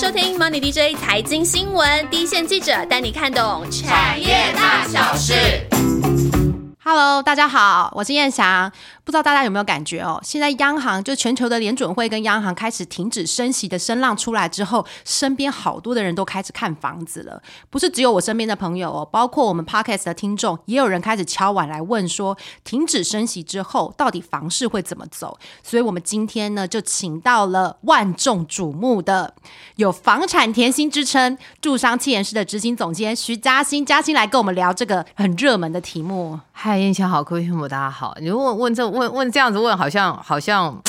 收听 Money DJ 财经新闻，第一线记者带你看懂产业大小事。Hello，大家好，我是燕翔。不知道大家有没有感觉哦？现在央行就全球的联准会跟央行开始停止升息的声浪出来之后，身边好多的人都开始看房子了。不是只有我身边的朋友哦，包括我们 Podcast 的听众，也有人开始敲碗来问说，停止升息之后，到底房市会怎么走？所以我们今天呢，就请到了万众瞩目的有“房产甜心”之称、住商气研室的执行总监徐嘉欣，嘉欣来跟我们聊这个很热门的题目。嗨，燕翔好，各位听众大家好。你问问这问问这样子问，好像好像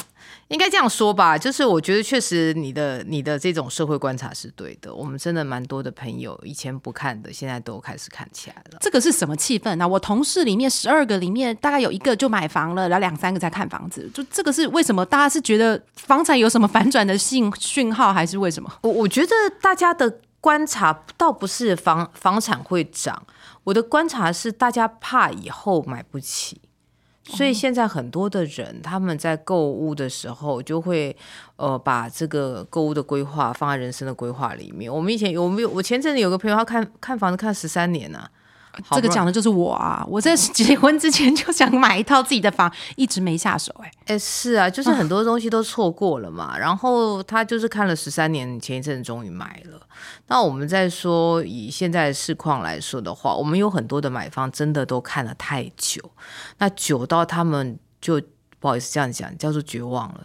应该这样说吧？就是我觉得确实你的你的这种社会观察是对的。我们真的蛮多的朋友以前不看的，现在都开始看起来了。这个是什么气氛呢？我同事里面十二个里面，大概有一个就买房了，然后两三个在看房子。就这个是为什么？大家是觉得房产有什么反转的信讯号，还是为什么？我我觉得大家的观察倒不是房房产会涨。我的观察是，大家怕以后买不起，所以现在很多的人他们在购物的时候，就会呃把这个购物的规划放在人生的规划里面。我们以前有没有？我前阵子有个朋友，他看看房子看十三年呢。这个讲的就是我啊！我在结婚之前就想买一套自己的房，一直没下手。哎哎，是啊，就是很多东西都错过了嘛。然后他就是看了十三年，前一阵终于买了。那我们再说以现在的市况来说的话，我们有很多的买方真的都看了太久，那久到他们就不好意思这样讲，叫做绝望了。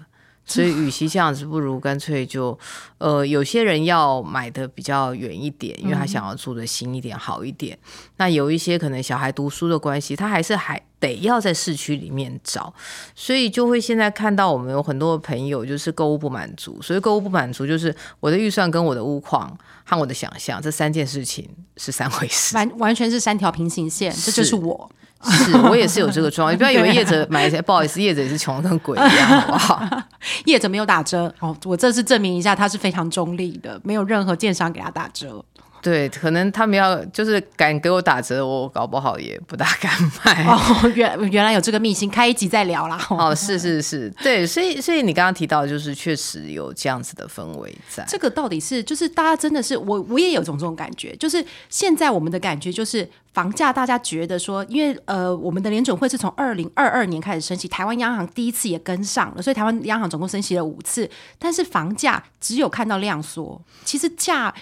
所以，与其这样子，不如干脆就，呃，有些人要买的比较远一点，因为他想要住的新一点、好一点。那有一些可能小孩读书的关系，他还是还得要在市区里面找，所以就会现在看到我们有很多的朋友就是购物不满足。所以购物不满足就是我的预算跟我的屋况和我的想象这三件事情是三回事，完 完全是三条平行线。这就是我。是 我也是有这个状况，你不要以为叶子买，不好意思，叶子也是穷的跟鬼一样，好不好？叶子没有打折哦，我这次证明一下，他是非常中立的，没有任何建商给他打折。对，可能他们要就是敢给我打折，我搞不好也不大敢买。哦，原 原来有这个秘辛，开一集再聊啦。哦，是是是，对，所以所以你刚刚提到，就是确实有这样子的氛围在。这个到底是就是大家真的是我我也有种这种感觉，就是现在我们的感觉就是房价，大家觉得说，因为呃，我们的联准会是从二零二二年开始升息，台湾央行第一次也跟上了，所以台湾央行总共升息了五次，但是房价只有看到量缩，其实价。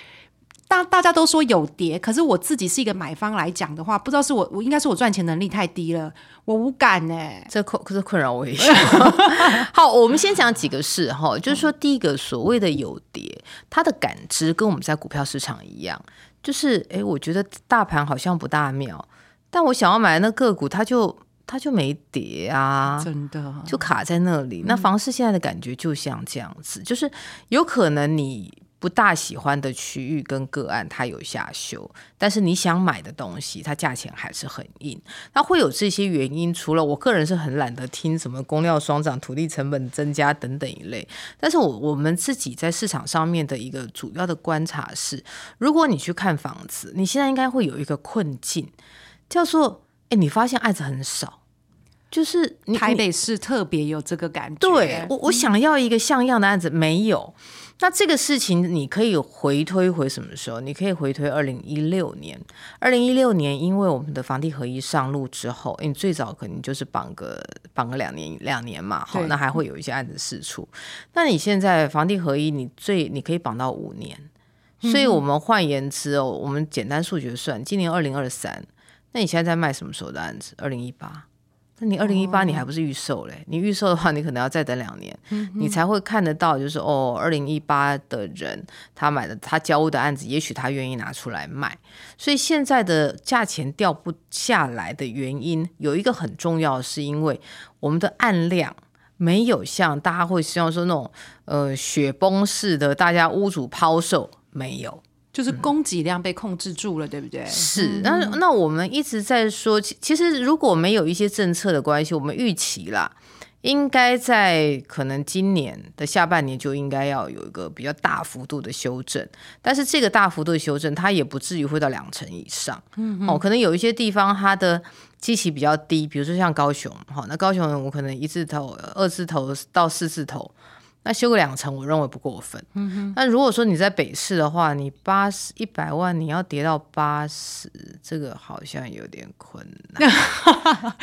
大大家都说有跌，可是我自己是一个买方来讲的话，不知道是我我应该是我赚钱能力太低了，我无感呢。这困可是困扰我一下。好，我们先讲几个事哈，就是说第一个所谓的有跌，它的感知跟我们在股票市场一样，就是哎，我觉得大盘好像不大妙，但我想要买那个股，它就它就没跌啊，真的就卡在那里。那房市现在的感觉就像这样子，就是有可能你。不大喜欢的区域跟个案，它有下修，但是你想买的东西，它价钱还是很硬。那会有这些原因，除了我个人是很懒得听什么工料双涨、土地成本增加等等一类，但是我我们自己在市场上面的一个主要的观察是，如果你去看房子，你现在应该会有一个困境，叫做，哎，你发现案子很少，就是台北市特别有这个感觉。对我，我想要一个像样的案子，没有。那这个事情你可以回推回什么时候？你可以回推二零一六年。二零一六年，因为我们的房地合一上路之后，你最早可能就是绑个绑个两年两年嘛，好，那还会有一些案子释出。那你现在房地合一，你最你可以绑到五年。所以我们换言之哦，我们简单数学算，今年二零二三，那你现在在卖什么时候的案子？二零一八。那你二零一八你还不是预售嘞？你预售的话，你可能要再等两年，你才会看得到，就是哦，二零一八的人他买的他交屋的案子，也许他愿意拿出来卖。所以现在的价钱掉不下来的原因，有一个很重要，是因为我们的案量没有像大家会希望说那种呃雪崩式的，大家屋主抛售没有。就是供给量被控制住了，对不对？是，那那我们一直在说，其其实如果没有一些政策的关系，我们预期啦，应该在可能今年的下半年就应该要有一个比较大幅度的修正，但是这个大幅度的修正，它也不至于会到两成以上。嗯，哦，可能有一些地方它的基期比较低，比如说像高雄，好，那高雄我可能一字头、二字头到四字头。那修个两层，我认为不过分。嗯哼。那如果说你在北市的话，你八十一百万，你要跌到八十，这个好像有点困难。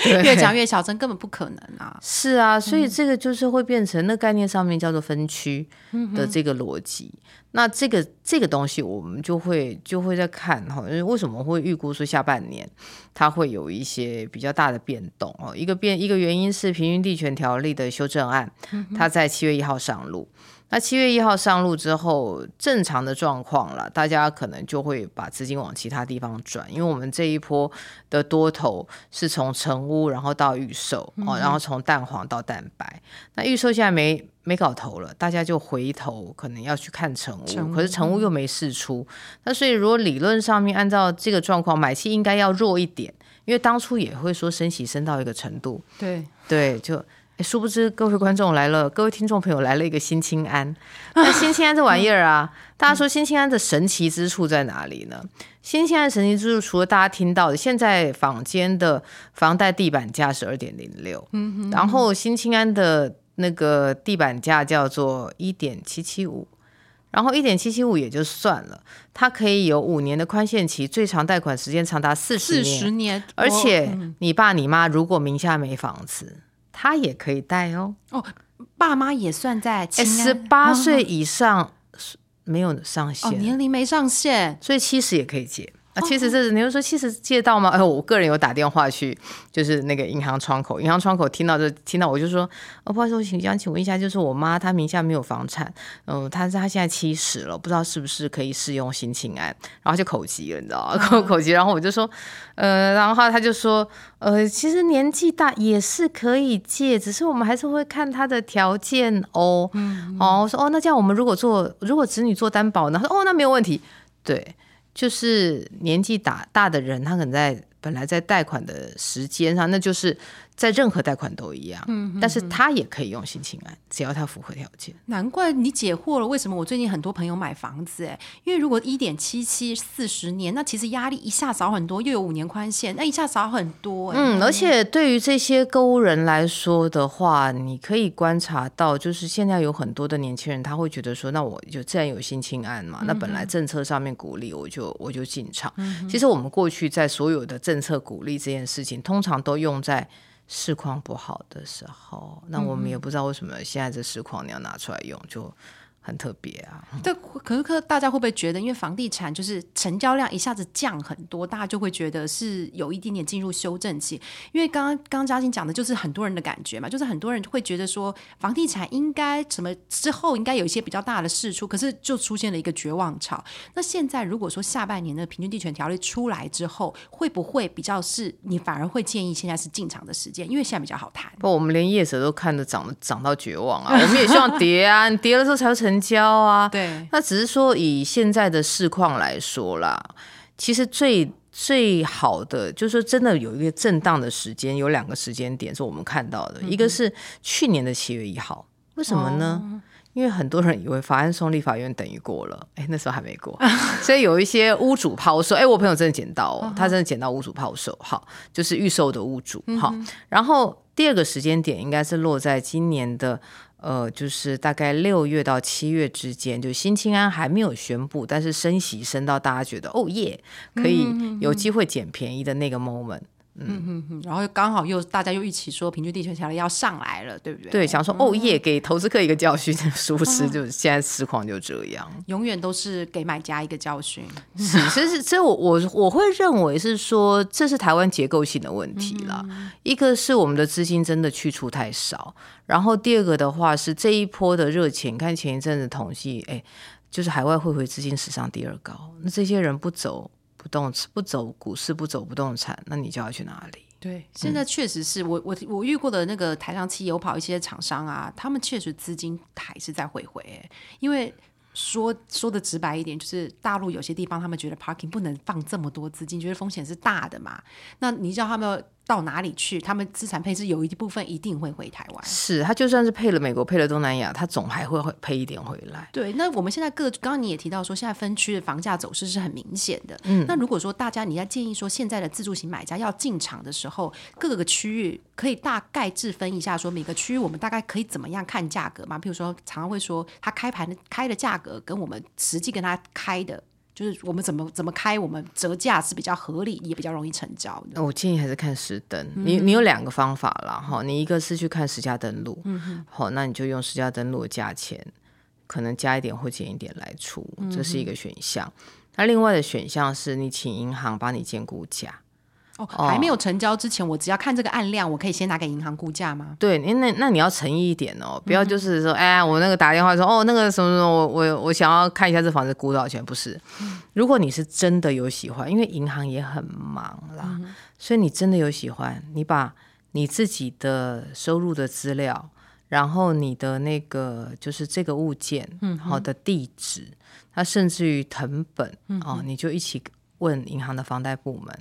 越讲越小，真根本不可能啊！是啊，所以这个就是会变成那概念上面叫做分区的这个逻辑。那这个这个东西，我们就会就会在看哈，为什么会预估说下半年它会有一些比较大的变动哦？一个变一个原因是平均地权条例的修正案，它在七月一号上路。那七月一号上路之后，正常的状况了，大家可能就会把资金往其他地方转，因为我们这一波的多头是从成屋，然后到预售哦，然后从蛋黄到蛋白。那预售现在没没搞头了，大家就回头可能要去看成屋，可是成屋又没试出。那所以如果理论上面按照这个状况，买气应该要弱一点，因为当初也会说升息升到一个程度，对对就。殊不知，各位观众来了，各位听众朋友来了一个新清安。那新清安这玩意儿啊，大家说新清安的神奇之处在哪里呢？新清安神奇之处，除了大家听到的，现在坊间的房贷地板价是二点零六，嗯然后新清安的那个地板价叫做一点七七五，然后一点七七五也就算了，它可以有五年的宽限期，最长贷款时间长达四十年，而且你爸你妈如果名下没房子。他也可以带哦。哦，爸妈也算在十八岁以上没有上限，年龄没上限，所以七十也可以借。其实这是你就说，其实借到吗？哎，我个人有打电话去，就是那个银行窗口，银行窗口听到就听到我就说，哦，不好意思，我请想请问一下，就是我妈她名下没有房产，嗯，她她现在七十了，不知道是不是可以适用新青安，然后就口急了，你知道吗？口口急，然后我就说，呃，然后他就说，呃，其实年纪大也是可以借，只是我们还是会看他的条件哦。哦，我说哦，那这样我们如果做如果子女做担保呢？他说哦，那没有问题，对。就是年纪大大的人，他可能在本来在贷款的时间上，那就是。在任何贷款都一样，嗯，但是他也可以用新青安，只要他符合条件。难怪你解惑了，为什么我最近很多朋友买房子？哎，因为如果一点七七四十年，那其实压力一下少很多，又有五年宽限，那一下少很多。嗯，而且对于这些购物人来说的话，你可以观察到，就是现在有很多的年轻人，他会觉得说，那我就自然有新青安嘛，那本来政策上面鼓励，我就我就进场。其实我们过去在所有的政策鼓励这件事情，通常都用在。市况不好的时候，那我们也不知道为什么现在这市况你要拿出来用，就。很特别啊！对，可是可大家会不会觉得，因为房地产就是成交量一下子降很多，大家就会觉得是有一点点进入修正期？因为刚刚刚嘉欣讲的就是很多人的感觉嘛，就是很多人会觉得说房地产应该什么之后应该有一些比较大的事出，可是就出现了一个绝望潮。那现在如果说下半年的平均地权条例出来之后，会不会比较是你反而会建议现在是进场的时间？因为现在比较好谈。不，我们连业者都看着涨涨到绝望啊！我们也希望跌啊，你 跌了之后才会成。成交啊，对，那只是说以现在的市况来说啦，其实最最好的就是说，真的有一个震荡的时间，有两个时间点是我们看到的，一个是去年的七月一号，为什么呢？因为很多人以为法案送立法院等于过了，哎，那时候还没过，所以有一些屋主抛售，哎，我朋友真的捡到，哦，他真的捡到屋主抛售，好，就是预售的屋主，好，然后第二个时间点应该是落在今年的。呃，就是大概六月到七月之间，就新青安还没有宣布，但是升息升到大家觉得哦耶，可以有机会捡便宜的那个 moment。嗯嗯嗯，然后刚好又大家又一起说平均地权条例要上来了，对不对？对，想说哦耶，给投资客一个教训，殊不知就现在实况就这样，永远都是给买家一个教训。是，其实所以我我我会认为是说，这是台湾结构性的问题了。一个是我们的资金真的去处太少，然后第二个的话是这一波的热钱，看前一阵子统计，哎，就是海外汇回资金史上第二高，那这些人不走。不动产不走股市，不走不动产，那你就要去哪里？对，现在确实是我我我遇过的那个台上期有跑一些厂商啊，他们确实资金还是在回回，因为说说的直白一点，就是大陆有些地方他们觉得 parking 不能放这么多资金，觉得风险是大的嘛。那你叫他们到哪里去，他们资产配置有一部分一定会回台湾。是，他就算是配了美国，配了东南亚，他总还会会配一点回来。对，那我们现在各刚刚你也提到说，现在分区的房价走势是很明显的。嗯，那如果说大家你在建议说，现在的自助型买家要进场的时候，各个区域可以大概制分一下，说每个区域我们大概可以怎么样看价格嘛？比如说，常常会说他开盘的开的价格跟我们实际跟他开的。就是我们怎么怎么开，我们折价是比较合理，也比较容易成交的。我建议还是看实登，你你有两个方法啦，哈，你一个是去看实价登录，好，那你就用实价登录的价钱，可能加一点或减一点来出，这是一个选项。那另外的选项是你请银行帮你建估价。哦，还没有成交之前，我只要看这个案量，我可以先拿给银行估价吗？对，那那你要诚意一点哦，不要就是说，哎，我那个打电话说，哦，那个什么什么，我我我想要看一下这房子估多少钱？不是，如果你是真的有喜欢，因为银行也很忙啦，所以你真的有喜欢，你把你自己的收入的资料，然后你的那个就是这个物件，嗯，好的地址，它甚至于成本，哦，你就一起问银行的房贷部门。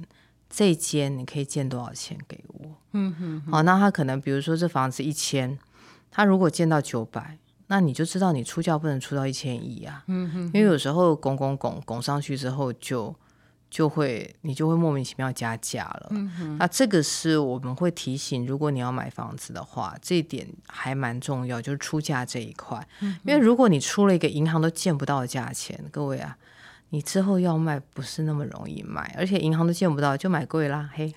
这间你可以建多少钱给我？嗯哼，好，那他可能比如说这房子一千，他如果建到九百，那你就知道你出价不能出到一千一啊。嗯哼，因为有时候拱拱拱拱上去之后，就就会你就会莫名其妙加价了。嗯哼，那这个是我们会提醒，如果你要买房子的话，这一点还蛮重要，就是出价这一块。嗯，因为如果你出了一个银行都见不到的价钱，各位啊。你之后要卖不是那么容易卖，而且银行都见不到，就买贵啦，嘿。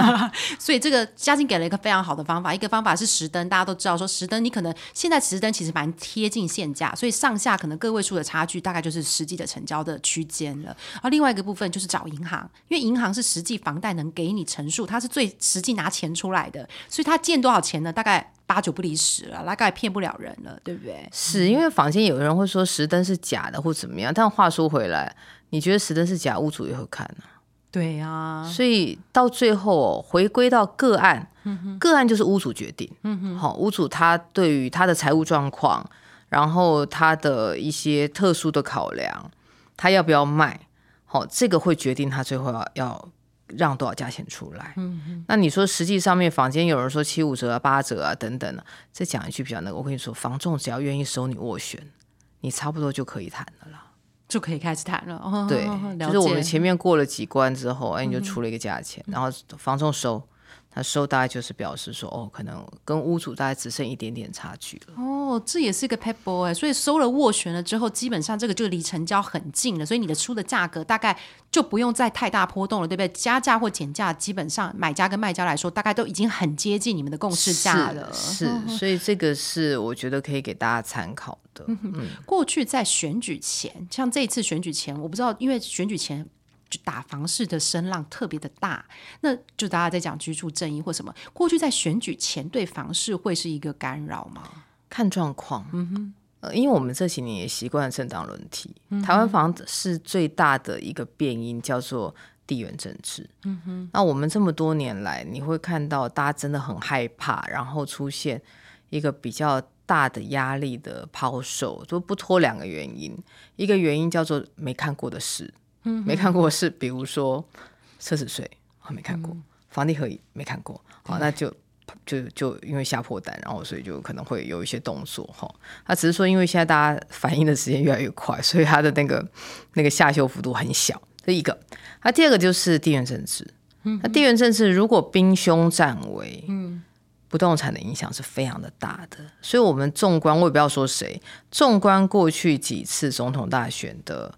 所以这个嘉靖给了一个非常好的方法，一个方法是实登，大家都知道说实登，你可能现在实登其实蛮贴近现价，所以上下可能个位数的差距大概就是实际的成交的区间了。而另外一个部分就是找银行，因为银行是实际房贷能给你陈述，它是最实际拿钱出来的，所以它建多少钱呢？大概。八九不离十了，大概骗不了人了，对不对？是因为坊间有人会说石灯是假的或怎么样，但话说回来，你觉得石灯是假，屋主也会看呢？对呀，所以到最后回归到个案，个案就是屋主决定。嗯哼，好，屋主他对于他的财务状况，然后他的一些特殊的考量，他要不要卖？好，这个会决定他最后要要。让多少价钱出来？嗯那你说实际上面房间有人说七五折啊、八折啊等等的，再讲一句比较那个，我跟你说，房仲只要愿意收你斡旋，你差不多就可以谈的了，就可以开始谈了。对，就是我们前面过了几关之后，哎，你就出了一个价钱，然后房仲收。他收大概就是表示说，哦，可能跟屋主大概只剩一点点差距了。哦，这也是一个 p a p e 哎，所以收了斡旋了之后，基本上这个就离成交很近了，所以你的出的价格大概就不用再太大波动了，对不对？加价或减价，基本上买家跟卖家来说，大概都已经很接近你们的共识价了。是，所以这个是我觉得可以给大家参考的。嗯，过去在选举前，像这一次选举前，我不知道，因为选举前。打房市的声浪特别的大，那就大家在讲居住正义或什么。过去在选举前对房市会是一个干扰吗？看状况，嗯哼，呃，因为我们这几年也习惯了政党轮替，台湾房子是最大的一个变因，叫做地缘政治。嗯哼，那我们这么多年来，你会看到大家真的很害怕，然后出现一个比较大的压力的抛售，就不脱两个原因，一个原因叫做没看过的事。没看过是，比如说奢侈税，我没看过；房地合一没看过，好，那就就就因为下破单，然后所以就可能会有一些动作哈。他只是说，因为现在大家反应的时间越来越快，所以它的那个那个下修幅度很小。这一个，那第二个就是地缘政治。那地缘政治如果兵凶战危，嗯，不动产的影响是非常的大的。所以，我们纵观，我也不要说谁，纵观过去几次总统大选的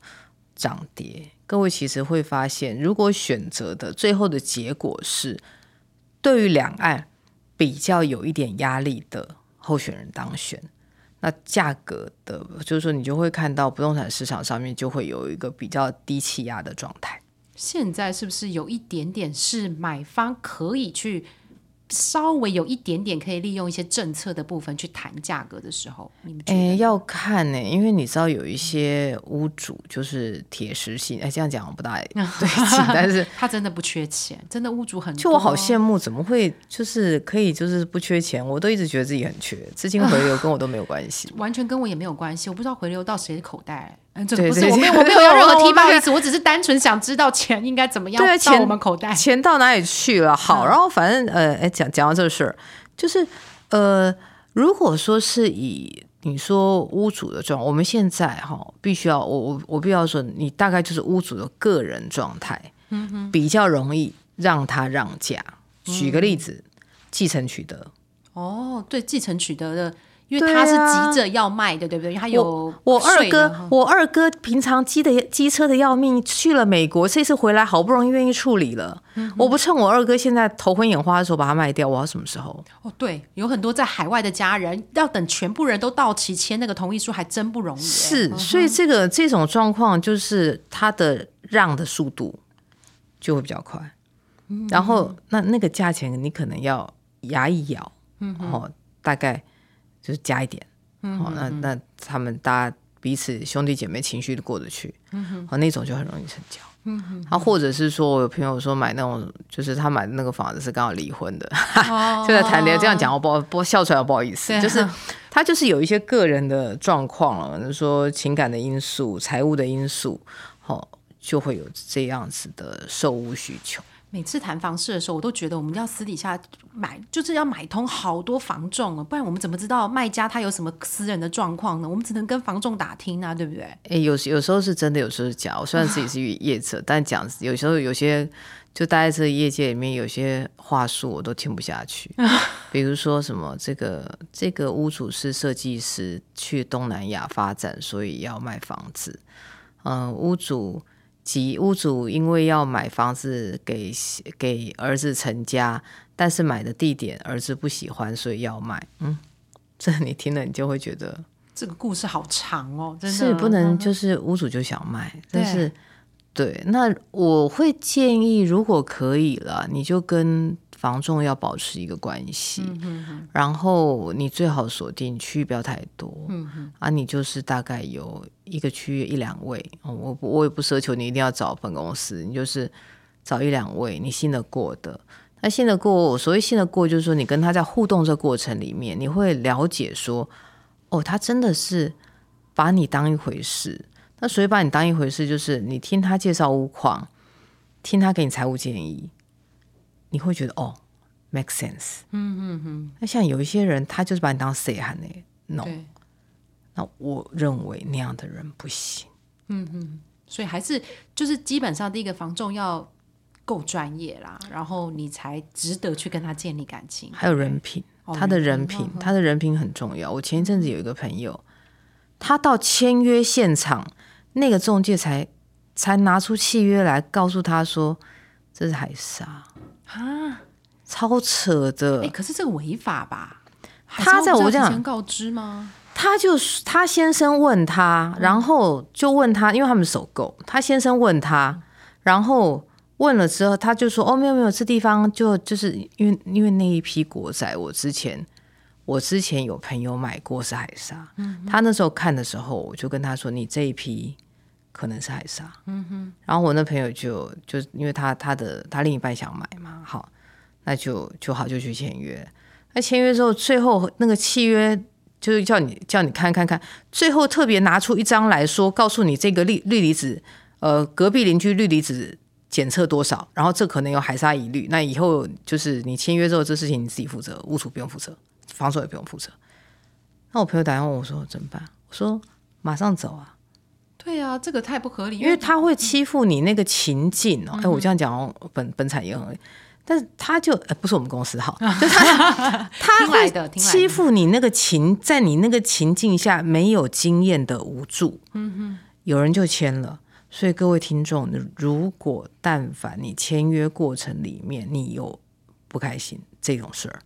涨跌。各位其实会发现，如果选择的最后的结果是对于两岸比较有一点压力的候选人当选，那价格的，就是说你就会看到不动产市场上面就会有一个比较低气压的状态。现在是不是有一点点是买方可以去？稍微有一点点可以利用一些政策的部分去谈价格的时候，你们哎要看呢，因为你知道有一些屋主就是铁石心，哎这样讲不大 对劲，但是他真的不缺钱，真的屋主很就我好羡慕，怎么会就是可以就是不缺钱？我都一直觉得自己很缺资金回流，跟我都没有关系，完全跟我也没有关系，我不知道回流到谁的口袋。嗯，这不是我没有我没有要 任何我我踢爆意思，我只是单纯想知道钱应该怎么样到我们口袋。钱到哪里去了？好，嗯然后反正呃，哎，讲讲到这个事儿，就是呃，如果说是以你说屋主的状，我们现在哈必须要我我我必须要说，你大概就是屋主的个人状态，嗯比较容易让他让价。举个例子，继承取得，哦，对，继承取得的，因为他是啊急着要卖的，对不对？他有我二哥，我二哥平常机的机车的要命，去了美国，这次回来好不容易愿意处理了。嗯我不趁我二哥现在头昏眼花的时候把它卖掉，我要什么时候？哦，对，有很多在海外的家人要等全部人都到齐签那个同意书，还真不容易耶。是，所以这个这种状况就是他的让的速度就会比较快，然后那那个价钱你可能要牙一咬，哦，大概就是加一点，哦，那那他们大家彼此兄弟姐妹情绪都过得去，哦，那种就很容易成交。嗯啊，或者是说，我有朋友说买那种，就是他买的那个房子是刚好离婚的，就在谈恋爱。这样讲我不好不笑出来，不好意思，对就是他就是有一些个人的状况了，就是说情感的因素、财务的因素，哦，就会有这样子的售屋需求。每次谈房事的时候，我都觉得我们要私底下买，就是要买通好多房仲了，不然我们怎么知道卖家他有什么私人的状况呢？我们只能跟房仲打听啊，对不对？哎，有有时候是真的，有时候是假。我虽然自己是业者，但讲有时候有些就待在这业界里面，有些话术我都听不下去。比如说什么，这个这个屋主是设计师，去东南亚发展，所以要卖房子。嗯、屋主及屋主因为要买房子给给儿子成家，但是买的地点儿子不喜欢，所以要卖。嗯，这你听了你就会觉得。这个故事好长哦，真的是不能就是屋主就想卖，但是对，那我会建议，如果可以了，你就跟房仲要保持一个关系，然后你最好锁定区域不要太多，嗯啊，你就是大概有一个区域一两位，哦我我也不奢求你一定要找分公司，你就是找一两位你信得过的。那信得过，所谓信得过，就是说你跟他在互动这过程里面，你会了解说，哦，他真的是把你当一回事。那所以把你当一回事，就是你听他介绍屋况，听他给你财务建议，你会觉得哦，make sense。嗯嗯嗯。那像有一些人，他就是把你当 say 喊呢，no。对，那我认为那样的人不行。所以还是就是基本上第一个防重要够专业啦，然后你才值得去跟他建立感情。还有人品，哦他的人人品他的人品很重要。我前一阵子有一个朋友，他到签约现场，那个中介才才拿出契约来告诉他说这是海沙啊，超扯的。哎，可是这个违法吧？他在我这样这样告知吗？他就是他先生问他，然后就问他，因为他们首购，他先生问他，然后问了之后，他就说：“哦，没有没有，这地方就就是因为因为那一批国仔，我之前我之前有朋友买过是海沙，嗯他那时候看的时候，我就跟他说，你这一批可能是海沙，嗯哼，然后我那朋友就就因为他他的他另一半想买嘛，好，那就就好就去签约，那签约之后，最后那个契约。就是叫你叫你看看看，最后特别拿出一张来说，告诉你这个氯氯离子，呃，隔壁邻居氯离子检测多少，然后这可能有海沙疑虑，那以后就是你签约之后，这事情你自己负责，屋主不用负责，房守也不用负责。那我朋友打电话问我说怎么办？我说马上走啊，对啊，这个太不合理，因为他会欺负你那个情境哦。哎、我这样讲哦，本本产业很，但是他就呃不是我们公司哈，就他他欺负你那个情，在你那个情境下没有经验的无助，嗯哼，有人就签了。所以各位听众，如果但凡你签约过程里面你有不开心这种事儿，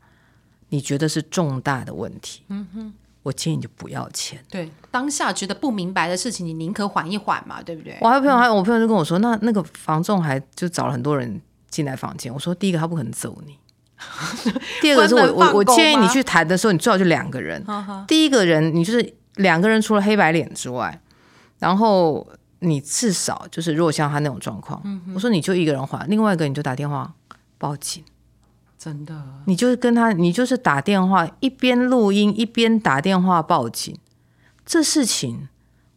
你觉得是重大的问题，嗯哼，我建议你就不要签。对当下觉得不明白的事情，你宁可缓一缓嘛，对不对？我还有朋友还有，我朋友就跟我说，那那个房仲还就找了很多人进来房间。我说，第一个他不可能揍你，第二个是我我我建议你去谈的时候，你最好就两个人。第一个人你就是两个人，除了黑白脸之外，然后你至少就是如果像他那种状况，我说你就一个人还，另外一个你就打电话报警。真的，你就是跟他，你就是打电话，一边录音一边打电话报警。这事情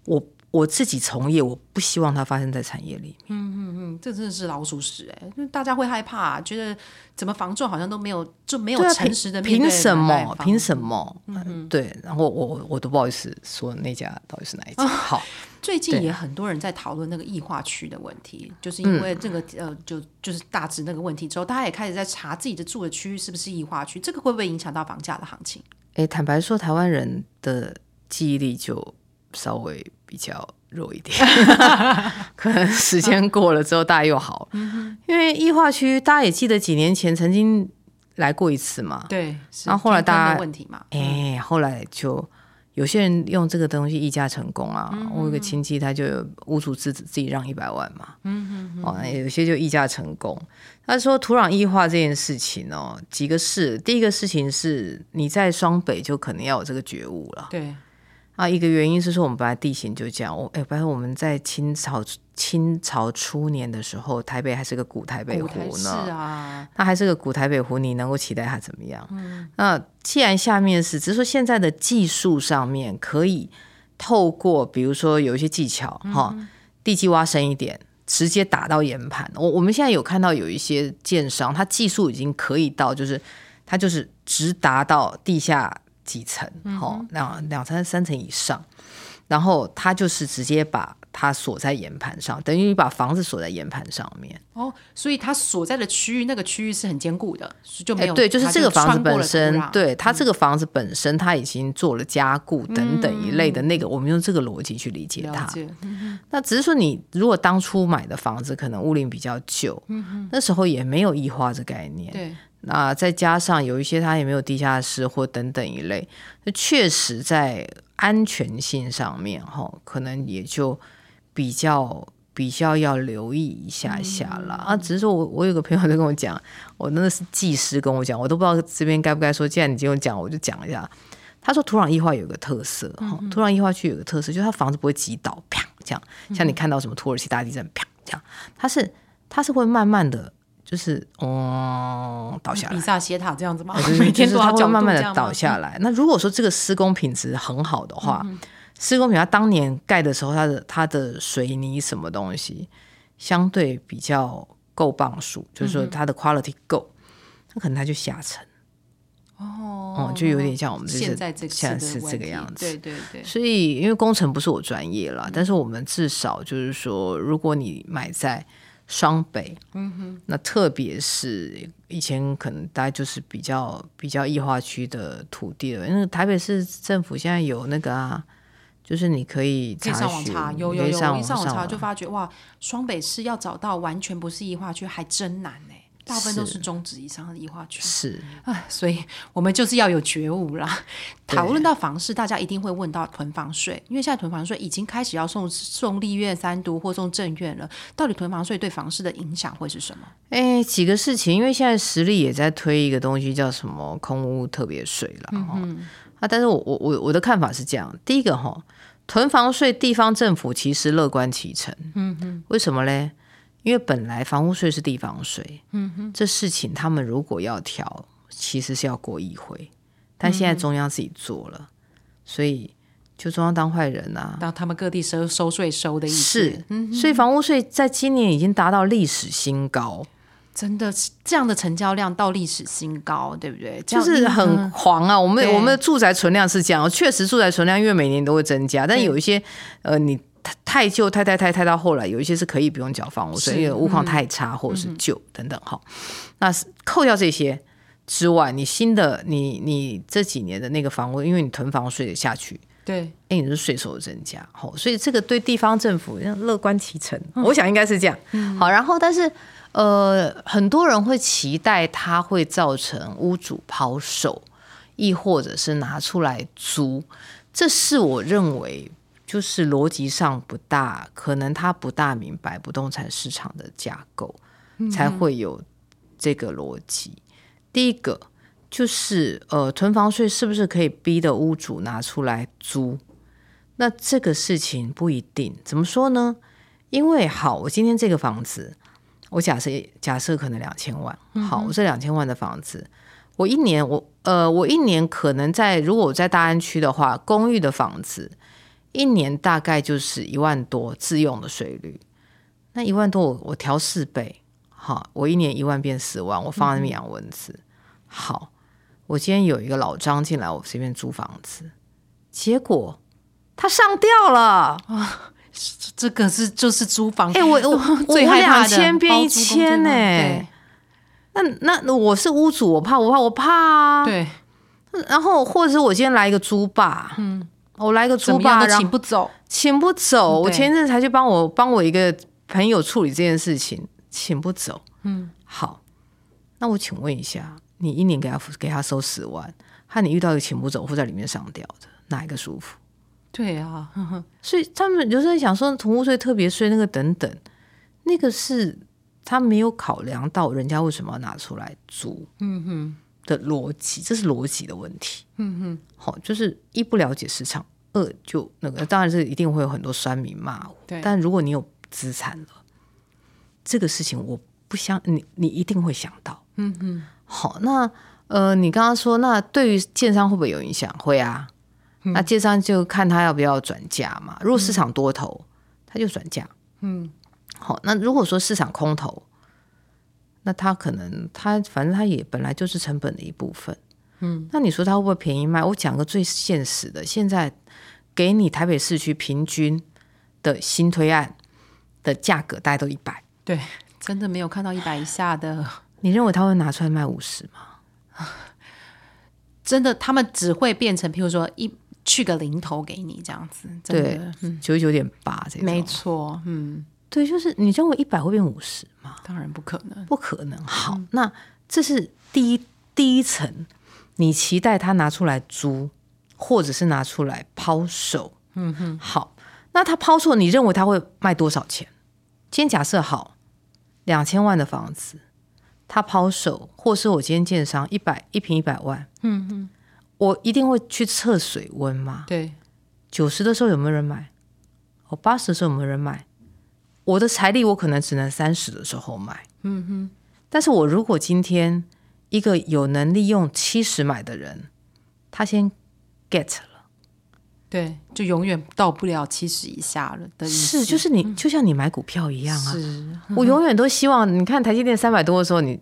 我我自己从业，我不希望它发生在产业里面。嗯嗯嗯，这真的是老鼠屎哎、因为大家会害怕、觉得怎么防重好像都没有就没有诚实的面对凭凭什么？凭什么？嗯，对。然后我我我都不好意思说那家到底是哪一家。好，最近也很多人在讨论那个异化区的问题，就是因嗯为这个、呃，就就是大致那个问题之后，大家也开始在查自己的住的区域是不是异化区，这个会不会影响到房价的行情？诶，坦白说，台湾人的记忆力就稍微比较弱一点，可能时间过了之后，大家又好。因为异化区，大家也记得几年前曾经来过一次嘛。对，然后后来大家问题嘛，哎，后来就有些人用这个东西溢价成功啊。我有个亲戚，他就有屋主自自己让一百万嘛。嗯嗯哦，有些就溢价成功。他说土壤异化这件事情哦，几个事，第一个事情是你在双北就可能要有这个觉悟了。对，啊，一个原因是说我们本来地形就这样，我哎，本来我们在清朝清朝初年的时候，台北还是个古台北湖呢是。啊，它还是个古台北湖，你能够期待它怎么样？那既然下面是，只是说现在的技术上面可以透过，比如说有一些技巧哈、地基挖深一点，直接打到岩盘。我我们现在有看到有一些建商，它技术已经可以到，就是它就是直达到地下几层，哈、两两层三层以上。然后他就是直接把它锁在岩盘上，等于你把房子锁在岩盘上面。哦，所以它所在的区域那个区域是很坚固的，就没有、哎对，就是这个房子本身，对它这个房子本身，它已经做了加固等等一类的那个，我们用这个逻辑去理解它。那只是说，你如果当初买的房子可能屋龄比较旧，那时候也没有异化这概念。对，那再加上有一些它也没有地下室或等等一类，那确实在安全性上面哈，可能也就比较比较要留意一下下啦。啊。只是说我我有个朋友在跟我讲，我真的是技师跟我讲，我都不知道这边该不该说。既然你今天讲，我就讲一下。他说土壤异化有个特色，哈、土壤异化区有个特色，就是它房子不会挤倒，啪这样，像你看到什么土耳其大地震，啪这样，它是它是会慢慢的，就是嗯倒下来比。萨斜塔这样子吗？就是每天都要慢慢的倒下来。那如果说这个施工品质很好的话，施工品它当年盖的时候，它的它的水泥什么东西相对比较够磅数，就是说它的 quality 够，那可能它就下沉。哦，就有点像我们现在这现在是这个样子。对对对，所以，因为工程不是我专业啦，但是我们至少就是说，如果你买在双北，嗯哼，那特别是以前可能大家就是比较比较异化区的土地了，因为台北市政府现在有那个啊，就是你可以查可以上网询查，有有有，上网查就发觉哇，双北市要找到完全不是异化区还真难呢、大部分都是是中值以上的异化区。是啊，所以我们就是要有觉悟啦。讨论到房市，大家一定会问到囤房税，因为现在囤房税已经开始要送送立院三读或送政院了。到底囤房税对房市的影响会是什么？哎，几个事情，因为现在实力也在推一个东西，叫什么空屋特别税了嗯、啊，但是我我我我的看法是这样，第一个哈，囤房税地方政府其实乐观其成，嗯哼，为什么嘞？因为本来房屋税是地方税，嗯哼，这事情他们如果要调，其实是要过议会，但现在中央自己做了，所以就中央当坏人啊，当他们各地收收税收的意思，是，所以房屋税在今年已经达到历史新高。真的是这样的成交量到历史新高，对不对？就是很狂啊！我们我们的住宅存量是这样，确实住宅存量因为每年都会增加，但有一些呃，你太太旧、太太太太到后来，有一些是可以不用缴房屋税，因为屋况太差或者是旧等等哈。那是扣掉这些之外，你新的你你这几年的那个房屋，因为你囤房税也下去。对哎，你是税收的增加，好，所以这个对地方政府要乐观其成，我想应该是这样。好，然后但是呃，很多人会期待它会造成屋主抛售，亦或者是拿出来租，这是我认为就是逻辑上不大，可能他不大明白不动产市场的架构，才会有这个逻辑。第一个就是呃，囤房税是不是可以逼的屋主拿出来租？那这个事情不一定，怎么说呢？因为好，我今天这个房子，我假设假设可能两千万，好，我这两千万的房子，我一年我呃，我一年可能在如果我在大安区的话，公寓的房子一年大概就是一万多自用的税率。那一万多我我调四倍，好，我一年一万变四万，我放在那边养蚊子。好，我今天有一个老张进来，我随便租房子，结果他上吊了。这个是就是租房，哎、我我 我最害怕的两千变一千呢、对那那那我是屋主，我怕我怕我怕啊。对，然后或者是我今天来一个猪爸，嗯，我来一个猪爸，怎么样都然后请不走，请不走。我前一阵才去帮我帮我一个朋友处理这件事情，请不走。嗯，好，那我请问一下，你一年给他给他收十万，和你遇到一个请不走或在里面上吊的，哪一个舒服？对啊，呵 呵所以他们有时候想说囤屋税、特别税那个等等，那个是他没有考量到人家为什么要拿出来租，嗯哼的逻辑，这是逻辑的问题，嗯哼，好，就是一不了解市场，二就那个，当然是一定会有很多酸民骂我，对但如果你有资产了，这个事情我不相你你一定会想到，嗯嗯，好，那呃，你刚刚说那对于建商会不会有影响？会啊，那建商就看他要不要转嫁嘛。如果市场多头，他就转嫁。嗯，好，那如果说市场空头，那他可能他反正他也本来就是成本的一部分。嗯，那你说他会不会便宜卖？我讲个最现实的，现在给你台北市区平均的新推案的价格，大概都一百。对，真的没有看到一百以下的，你认为他会拿出来卖五十吗？真的他们只会变成，譬如说一去个零头给你这样子，真对，九十九点八这种。没错，嗯，对，就是你认为一百会变五十吗？当然不可能，不可能。好，那这是第一第一层，你期待他拿出来租，或者是拿出来抛售。嗯哼，好，那他抛售，你认为他会卖多少钱？今天假设好两千万的房子，他抛售，或是我今天建商一百一平一百万，嗯哼，我一定会去测水温嘛。对，九十的时候有没有人买？我，八十的时候有没有人买？我的财力我可能只能三十的时候买，嗯哼。但是我如果今天一个有能力用七十买的人，他先 get 了，对，就永远到不了七十以下了的意思，是就是你、就像你买股票一样啊，是，我永远都希望你看台积电三百多的时候，你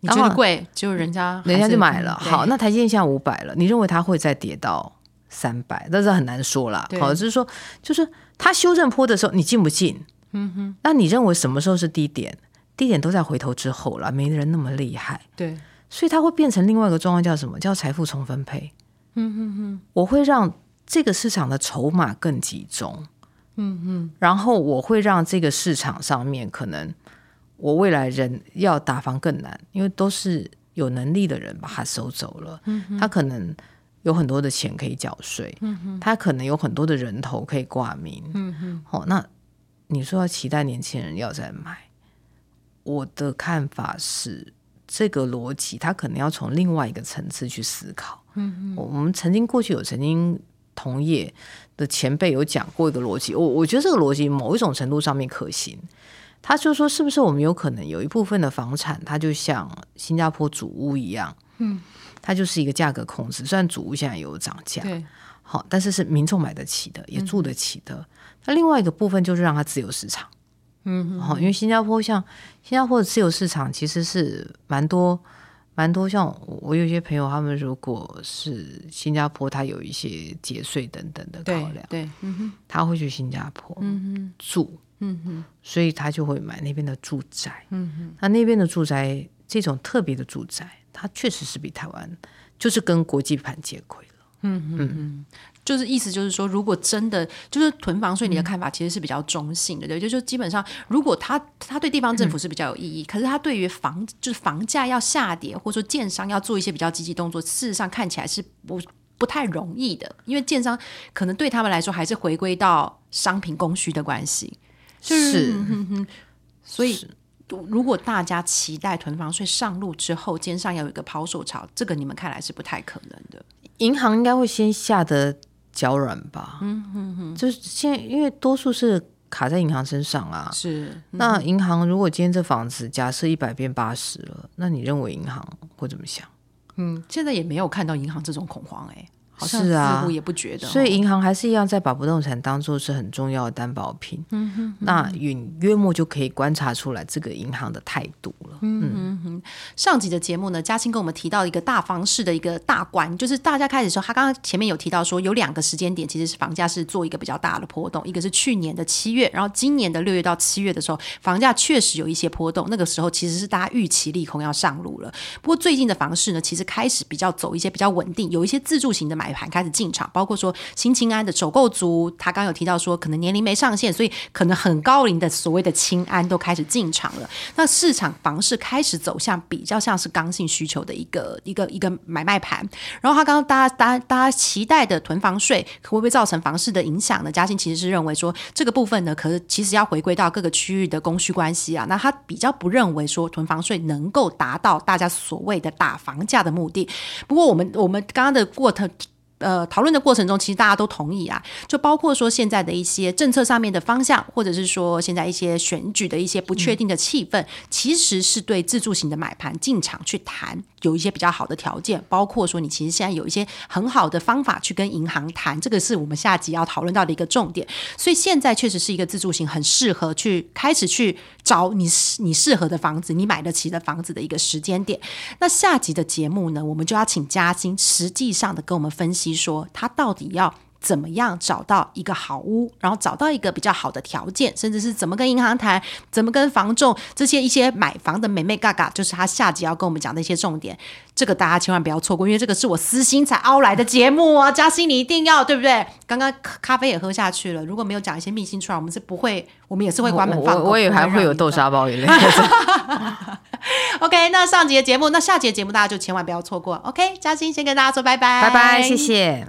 你觉得贵，就人家人家就买了。好，那台积电现在五百了，你认为它会再跌到三百？但是很难说啦。好，就是说，就是它修正坡的时候，你进不进？嗯哼。那你认为什么时候是低点？低点都在回头之后了，没人那么厉害，对，所以它会变成另外一个状况，叫什么？叫财富重分配。嗯哼哼，我会让这个市场的筹码更集中。嗯哼，然后我会让这个市场上面可能我未来人要打房更难，因为都是有能力的人把它收走了。嗯他可能有很多的钱可以缴税，嗯他可能有很多的人头可以挂名。嗯哼哦，那你说要期待年轻人要再买，我的看法是这个逻辑，他可能要从另外一个层次去思考。嗯我们曾经过去有曾经同业的前辈有讲过一个逻辑，我我觉得这个逻辑某一种程度上面可行。他就说，是不是我们有可能有一部分的房产，它就像新加坡主屋一样，嗯，它就是一个价格控制。虽然主屋现在也有涨价，对，好，但是是民众买得起的，也住得起的。那、另外一个部分就是让它自由市场，嗯，好，因为新加坡像新加坡的自由市场其实是蛮多蛮多，像我我有些朋友，他们如果是新加坡，他有一些节税等等的考量，对，嗯，他会去新加坡，嗯住，嗯哼，所以他就会买那边的住宅，嗯哼，那那边的住宅这种特别的住宅，它确实是比台湾就是跟国际盘接轨了。就是意思就是说，如果真的就是囤房税，你的看法其实是比较中性的，对，就就基本上，如果他他对地方政府是比较有意义，可是他对于房就是房价要下跌，或者说建商要做一些比较积极动作，事实上看起来是不不太容易的，因为建商可能对他们来说还是回归到商品供需的关系，是，所以。如果大家期待囤房税上路之后，肩上要有一个抛售潮，这个你们看来是不太可能的。银行应该会先下的脚软吧？嗯嗯嗯，就是现在因为多数是卡在银行身上啊。是，那银行如果今天这房子假设一百变八十了，那你认为银行会怎么想？嗯，现在也没有看到银行这种恐慌、欸，好像是啊似乎也不觉得哦。所以银行还是一样在把不动产当做是很重要的担保品。嗯哼，那允约莫就可以观察出来这个银行的态度了嗯。上集的节目呢，嘉欣跟我们提到一个大房市的一个大关，就是大家开始说，他刚刚前面有提到说，有两个时间点，其实是房价是做一个比较大的波动，一个是去年的七月，然后今年的六月到七月的时候，房价确实有一些波动，那个时候其实是大家预期利空要上路了。不过最近的房市呢，其实开始比较走一些比较稳定，有一些自助型的买买盘开始进场，包括说新青安的首购族，他刚有提到说可能年龄没上限，所以可能很高龄的所谓的青安都开始进场了。那市场房市开始走向比较像是刚性需求的一个一个一个买卖盘。然后他刚刚大家大家大家期待的囤房税，会不会造成房市的影响呢？嘉欣其实是认为说这个部分呢，可是其实要回归到各个区域的供需关系啊。那他比较不认为说囤房税能够达到大家所谓的打房价的目的。不过我们我们刚刚的过程。呃，讨论的过程中，其实大家都同意啊，就包括说现在的一些政策上面的方向，或者是说现在一些选举的一些不确定的气氛，其实是对自助型的买盘进场去谈有一些比较好的条件，包括说你其实现在有一些很好的方法去跟银行谈，这个是我们下集要讨论到的一个重点。所以现在确实是一个自住型很适合去开始去找你你适合的房子，你买得起的房子的一个时间点。那下集的节目呢，我们就要请嘉欣实际上的跟我们分析说，他到底要。怎么样找到一个好屋，然后找到一个比较好的条件，甚至是怎么跟银行谈，怎么跟房仲这些一些买房的美眉嘎嘎，就是他下集要跟我们讲的一些重点。这个大家千万不要错过，因为这个是我私心才凹来的节目啊。嘉欣，你一定要对不对？刚刚咖啡也喝下去了，如果没有讲一些秘辛出来，我们是不会，我们也是会关门放我狗。我也还会有豆沙。沙包一类。OK，那上集的节目，那下集的节目大家就千万不要错过。OK，嘉欣先跟大家说拜拜，拜拜，谢谢。